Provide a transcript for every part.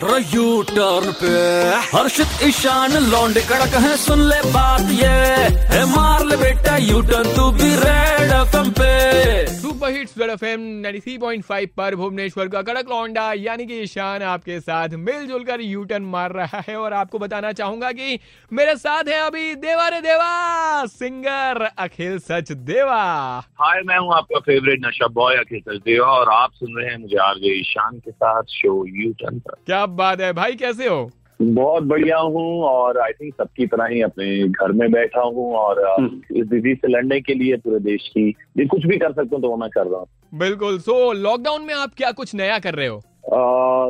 U turn पे। हर्षित ईशान लौंडे कड़क है सुन ले बात ये। है मार ले बेटा यू टर्न तू भी रेड एफएम पे। सुपर हिट्स रेड एफएम 93.5 पर भुवनेश्वर का कड़क लौंडा यानी कि ईशान आपके साथ मिलजुल कर यू टर्न मार रहा है। और आपको बताना चाहूँगा कि मेरे साथ है अभी देवा रे देवा सिंगर अखिल सच देवा। हाय मैं हूँ आपका फेवरेट नशा बॉय अखिल सच देवा और आप सुन रहे हैं मुझे आरजे ईशान के साथ शो यू टर्न पर। क्या बात है। भाई कैसे हो? बहुत बढ़िया हूँ और आई थिंक सबकी तरह ही अपने घर में बैठा हूँ और इस डिज़ीज़ से लड़ने के लिए पूरे देश की ये कुछ भी कर सकता हूँ तो वो मैं कर रहा हूँ। बिल्कुल। सो so, लॉकडाउन में आप क्या कुछ नया कर रहे हो?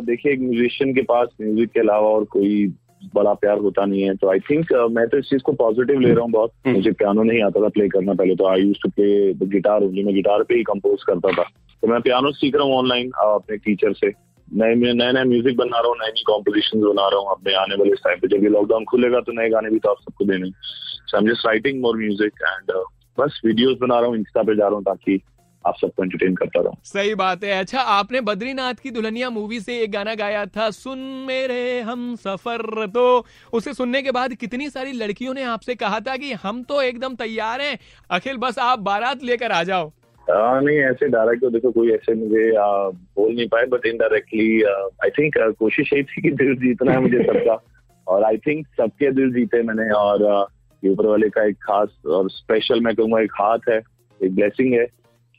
देखिए एक म्यूजिशियन के पास म्यूज़िक के अलावा और कोई बड़ा प्यार होता नहीं है। तो आई थिंक uh, मैं तो इस चीज़ को पॉजिटिव ले रहा हूँ बहुत। मुझे पियानो नहीं आता था प्ले करना पहले तो। I use to play guitar only मैं गिटार पे ही कंपोज करता था। तो मैं पियानो सीख रहा हूँ ऑनलाइन अपने टीचर से। नए नए नए म्यूज़िक बना रहा हूँ नई नई कॉम्पोजिशन बना रहा हूँ अपने आने वाले टाइम पे। जब ये लॉकडाउन खुलेगा तो नए गाने भी तो आप सबको देने so I am just writing more music and बस वीडियोस बना रहा हूँ इंस्टा पे जा रहा हूँ ताकि आप सबको एंटरटेन करता रहूँ। सही बात है। अच्छा आपने बद्रीनाथ की दुल्हनिया मूवी से एक गाना गाया था, सुन मेरे हम सफ़र। तो उसे सुनने के बाद कितनी सारी लड़कियों ने आपसे कहा था कि हम तो एकदम तैयार हैं। अखिल, बस आप बारात लेकर आ जाओ। आ, नहीं ऐसे डायरेक्ट तो देखो कोई ऐसे मुझे आ, बोल नहीं पाए बट इनडायरेक्टली आई थिंक कोशिश यही थी कि दिल जीतना है मुझे सबका। और आई थिंक सबके दिल जीते मैंने और ये ऊपर वाले का एक खास और स्पेशल मैं कहूँगा एक हाथ है एक ब्लेसिंग है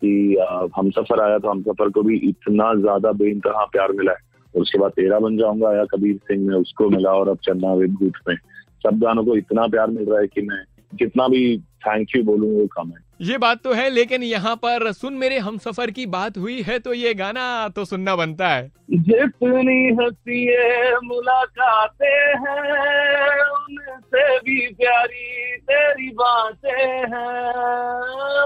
कि आ, हम सफ़र आया तो हम सफ़र को भी इतना ज़्यादा बेइंतहा प्यार मिला है। और उसके बाद तेरा बन जाऊँगा या कबीर सिंह में उसको मिला और अब चन्ना वे भूत में। सब गानों को इतना प्यार मिल रहा है कि मैं जितना भी थैंक यू बोलूँ वो कम है। ये बात तो है, लेकिन यहाँ पर सुन मेरे हम सफ़र की बात हुई है तो ये गाना तो सुनना बनता है। जितनी हँसी मुलाकातें हैं, उनसे भी प्यारी तेरी बातें हैं।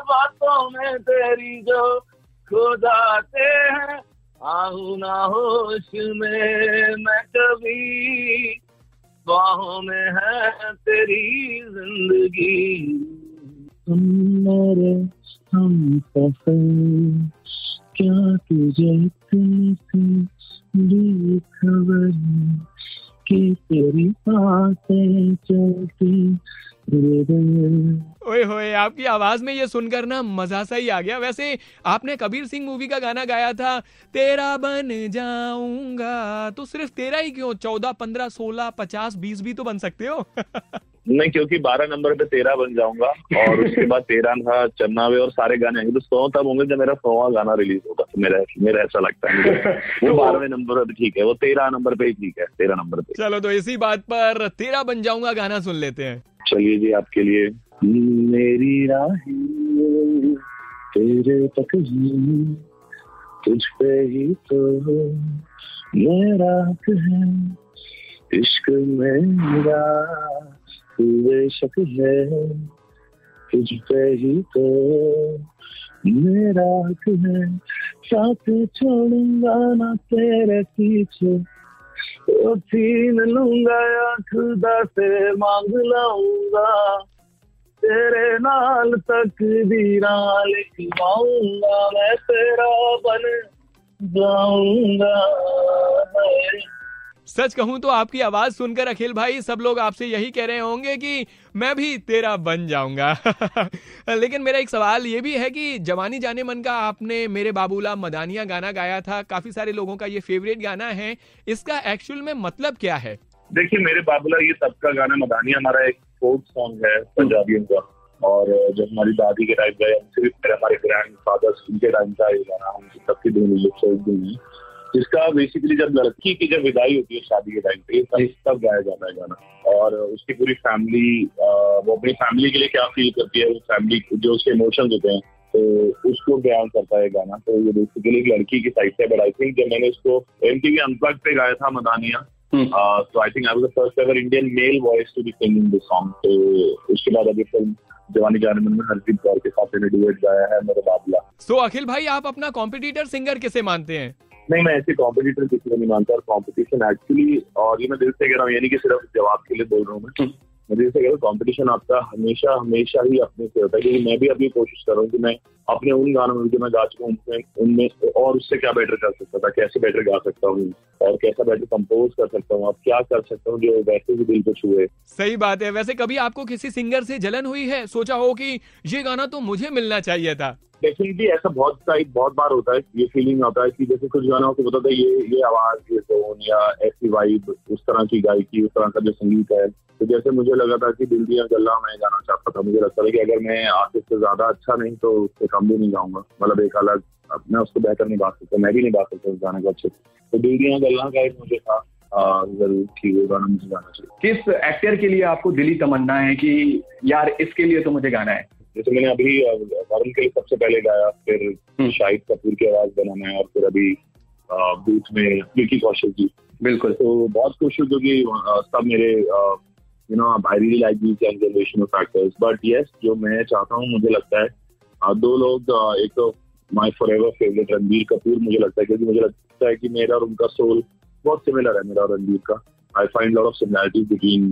बातों में तेरी जो खो जाते हैं आहू ना होश में मैं कभी बाहों में है तेरी ज़िंदगी। हम क्या तुझे खबर? कि तेरी बातें चलती ओए होए, आपकी आवाज़ में ये सुनकर ना मज़ा सा ही आ गया। वैसे आपने कबीर सिंह मूवी का गाना गाया था, तेरा बन जाऊँगा। तो सिर्फ़ तेरा ही क्यों? चौदह, पंद्रह, सोलह, पचास, बीस भी तो बन सकते हो। नहीं क्योंकि बारह नंबर पे तेरह बन जाऊँगा और उसके बाद तेरह था चन्नावे और सारे गाने आएँगे तो सौ तब होंगे जब मेरा सौवा गाना रिलीज़ होगा। तो मेरा मेरा ऐसा लगता है। वो बारहवें नंबर पे ठीक है वो तेरह नंबर पे ही ठीक है तेरह नंबर पे। चलो तो इसी बात पर तेरा बन जाऊँगा गाना सुन लेते हैं। चलिए जी आपके लिए। मेरी राहें तेरे तक ही तुझ पे ही तो मेरा है इश्क मेरा तू बेशक है तुझ पे ही तो। मेरा हक है, साथ छोड़ूँगा ना तेरे पीछे। तो छीन लूँगा या खुदा से मांग लाऊँगा। तेरे नाल तक दीरा लिखवाऊँगा मैं तेरा बन जाऊँगा। सच कहूँ तो आपकी आवाज़ सुनकर अखिल भाई, सब लोग आपसे यही कह रहे होंगे कि मैं भी तेरा बन जाऊँगा। लेकिन मेरा एक सवाल ये भी है कि जवानी जाने मन का आपने मेरे बाबूला मदानिया गाना गाया था, काफ़ी सारे लोगों का ये फेवरेट गाना है, इसका एक्चुअल में मतलब क्या है? देखिए, मेरे बाबूला ये सबका गाना मदानिया हमारा एक फोक सॉन्ग है पंजाबियों का और जब हमारी दादी के टाइम या उनसे भी हमारे ग्रैंड फादर उनके टाइम का ये गाना, हम सबकी धुन है जिसका बेसिकली जब लड़की की जब विदाई होती है शादी के टाइम पे तब तब गाया जाता है गाना। और उसकी पूरी फैमिली वो अपनी फैमिली के लिए क्या फील करती है वो फैमिली जो उसके इमोशंस होते हैं तो उसको बयान करता है गाना। तो ये बेसिकली एक लड़की की साइड से बट आई थिंक जब मैंने उसको एम टी अनप्लग पे गाया था मदानिया तो I think I was the first ever Indian male voice to be singing this song तो उसके बाद अभी फ़िल्म जवानी जाने मन में हरदीप कौर के साथ मैंने डुएट गाया है मेरे बाबला सो अखिल भाई आप अपना कॉम्पिटिटर सिंगर किसे मानते हैं? नहीं मैं ऐसे कॉम्पिटिटर किसी को नहीं मानता और कॉम्पिटिशन एक्चुअली और ये मैं दिल से कह रहा हूँ यानी कि सिर्फ़ जवाब के लिए बोल रहा हूँ मैं। मैं दिल से कह रहा हूँ कॉम्पिटिशन आपका हमेशा हमेशा ही अपने से होता है। क्योंकि मैं भी अभी कोशिश कर रहा हूँ कि मैं अपने उन गानों में जो मैं गा चुका हूँ उनमें उनमें और उससे क्या बेटर कर सकता था कैसे बेटर गा सकता हूँ और कैसा बेटर कंपोज कर सकता हूँ अब क्या कर सकता हूँ जो वैसे भी दिल को छुए सही बात है। वैसे कभी आपको किसी सिंगर से जलन हुई है? सोचा हो कि ये गाना तो मुझे मिलना चाहिए था। डेफिनेटली ऐसा बहुत टाइप बहुत बार होता है, ये फीलिंग आता है कि जैसे कुछ गाना को पता था ये ये आवाज़, ये टोन या ऐसी वाइब उस तरह की गायकी, उस तरह का जो संगीत है। तो जैसे मुझे लगा था कि दिल दिया गल्ला मैं गाना चाहता था मुझे लगता था कि अगर मैं आर्टिस्ट से ज़्यादा अच्छा नहीं तो उससे कम भी नहीं गाऊँगा। मतलब एक अलग मैं उसको बेहतर नहीं गा सकता, मैं भी नहीं गा सकता उस गाने को अच्छे तो दिल दिया गल्ला का एक मुझे था ज़रूर कि वो गाना मुझे गाना चाहिए। किस एक्टर के लिए आपको दिली तमन्ना है कि यार इसके लिए तो मुझे गाना है? जैसे मैंने अभी वरुण के लिए सबसे पहले गाया फिर शाहिद कपूर की आवाज़ बनाना है और फिर अभी बूथ में विकी कौशल जी बिल्कुल। तो बहुत खुश हूँ क्योंकि सब मेरे you know I really like these young generation of actors but yes जो मैं चाहता हूँ मुझे लगता है दो लोग एक तो my forever favourite Ranbir Kapoor मुझे लगता है क्योंकि मुझे लगता है कि मेरा और उनका सोल बहुत सिमिलर है मेरा और रणबीर का। I find lot of similarities between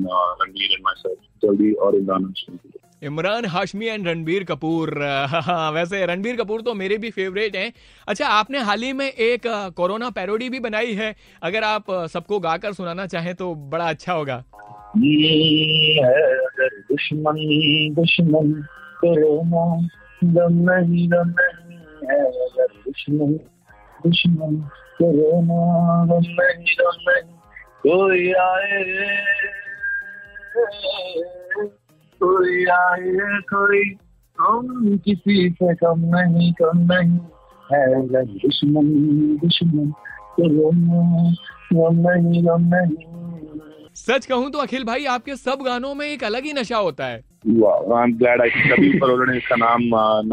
Ranbir and myself जल्दी और इमरान हाशमी इमरान हाशमी एंड रणबीर कपूर। वैसे रणबीर कपूर तो मेरे भी फेवरेट हैं। अच्छा आपने हाल ही में एक कोरोना पैरोडी भी बनाई है। अगर आप सबको गाकर सुनाना चाहें तो बड़ा अच्छा होगा। दुश्मन दुश्मन कोरोना नहीं है दुश्मन दुश्मन कोरोना नहीं, कोई आए। कोई आए कोई। हम किसी से कम नहीं कम नहीं। है दुश्मन दुश्मन सच कहूँ तो अखिल भाई, आपके सब गानों में एक अलग ही नशा होता है। पर उन्होंने इसका नाम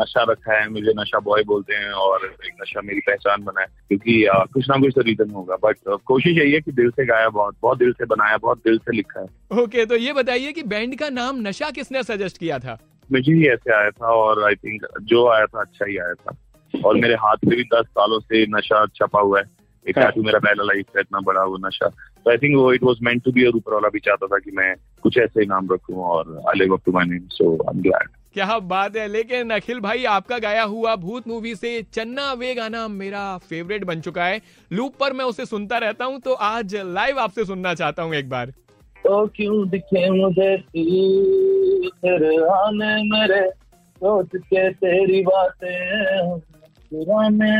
नशा रखा है मुझे नशा बॉय बोलते हैं और एक नशा मेरी पहचान बना है क्योंकि कुछ ना कुछ तो रीजन होगा बट कोशिश यही है कि दिल से गाया बहुत बहुत दिल से बनाया बहुत दिल से लिखा है। ओके तो ये बताइए कि बैंड का नाम नशा किसने सजेस्ट किया था? मुझे ही ऐसे आया था और आई थिंक जो आया था अच्छा ही आया था। और मेरे हाथ में भी दस सालों से नशा छपा हुआ है। एक टैटू मेरा पहला लाइफ का इतना बड़ा वो नशा। तो आई थिंक वो it was meant to be और ऊपर वाला भी चाहता था कि मैं कुछ ऐसे ही नाम रखूँ और I live up to my name so I am glad क्या बात है लेकिन अखिल भाई आपका गाया हुआ भूत मूवी से चन्ना वे गाना मेरा फेवरेट बन चुका है। लूप पर मैं उसे सुनता रहता हूँ तो आज लाइव आपसे सुनना चाहता हूँ एक बार। तो क्यों दिखे मुझे तेरे? आने मेरे सोच के तेरी बातें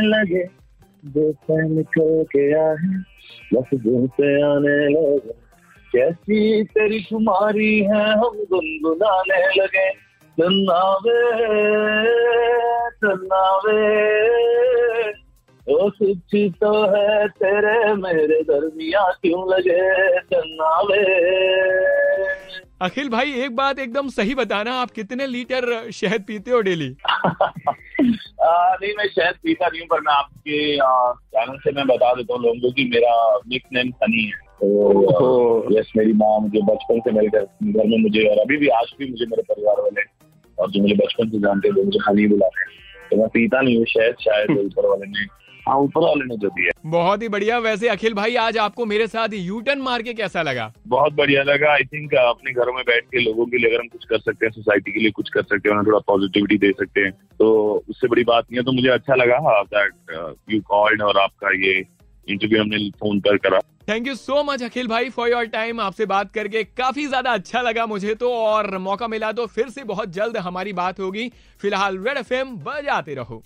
लगे। निकल के आए लफ्जों से आने लगे। कैसी तेरी तुम्हारी है, हम गुनगुनाने लगे। चन्नावे चन्नावे। ओ तो है तेरे, मेरे दरमिया क्यों लगे? चन्नावे। अखिल भाई एक बात एकदम सही बताना आप कितने लीटर शहद पीते हो डेली? नहीं मैं शहद पीता नहीं हूँ पर मैं आपके चैनल से मैं बता देता हूँ लोगों को कि मेरा निक नेम सनी है। तो यस मेरी माँ मुझे बचपन से मेरे घर में मुझे और अभी भी आज भी मुझे मेरे परिवार वाले और जो मुझे बचपन से जानते हैं वो मुझे हनी बुलाते हैं। तो मैं पीता नहीं हूँ शायद शायद ऊपर वाले ने हाँ ऊपर वाले ने जो दिया। बहुत ही बढ़िया। वैसे अखिल भाई आज आपको मेरे साथ यूटर्न मार के कैसा लगा? बहुत बढ़िया लगा। आई थिंक अपने घरों में बैठ के लोगों के लिए अगर हम कुछ कर सकते हैं सोसाइटी के लिए कुछ कर सकते हैं उन्हें थोड़ा पॉजिटिविटी दे सकते हैं तो उससे बड़ी बात नहीं है। तो मुझे अच्छा लगा दैट यू कॉल्ड और आपका ये इंटरव्यू हमने फ़ोन पर करा। Thank you so much Akhil भाई फॉर योर टाइम आपसे बात करके काफ़ी ज़्यादा अच्छा लगा मुझे तो और मौका मिला तो फिर से बहुत जल्द हमारी बात होगी। फ़िलहाल रेड एफ़ बजाते रहो।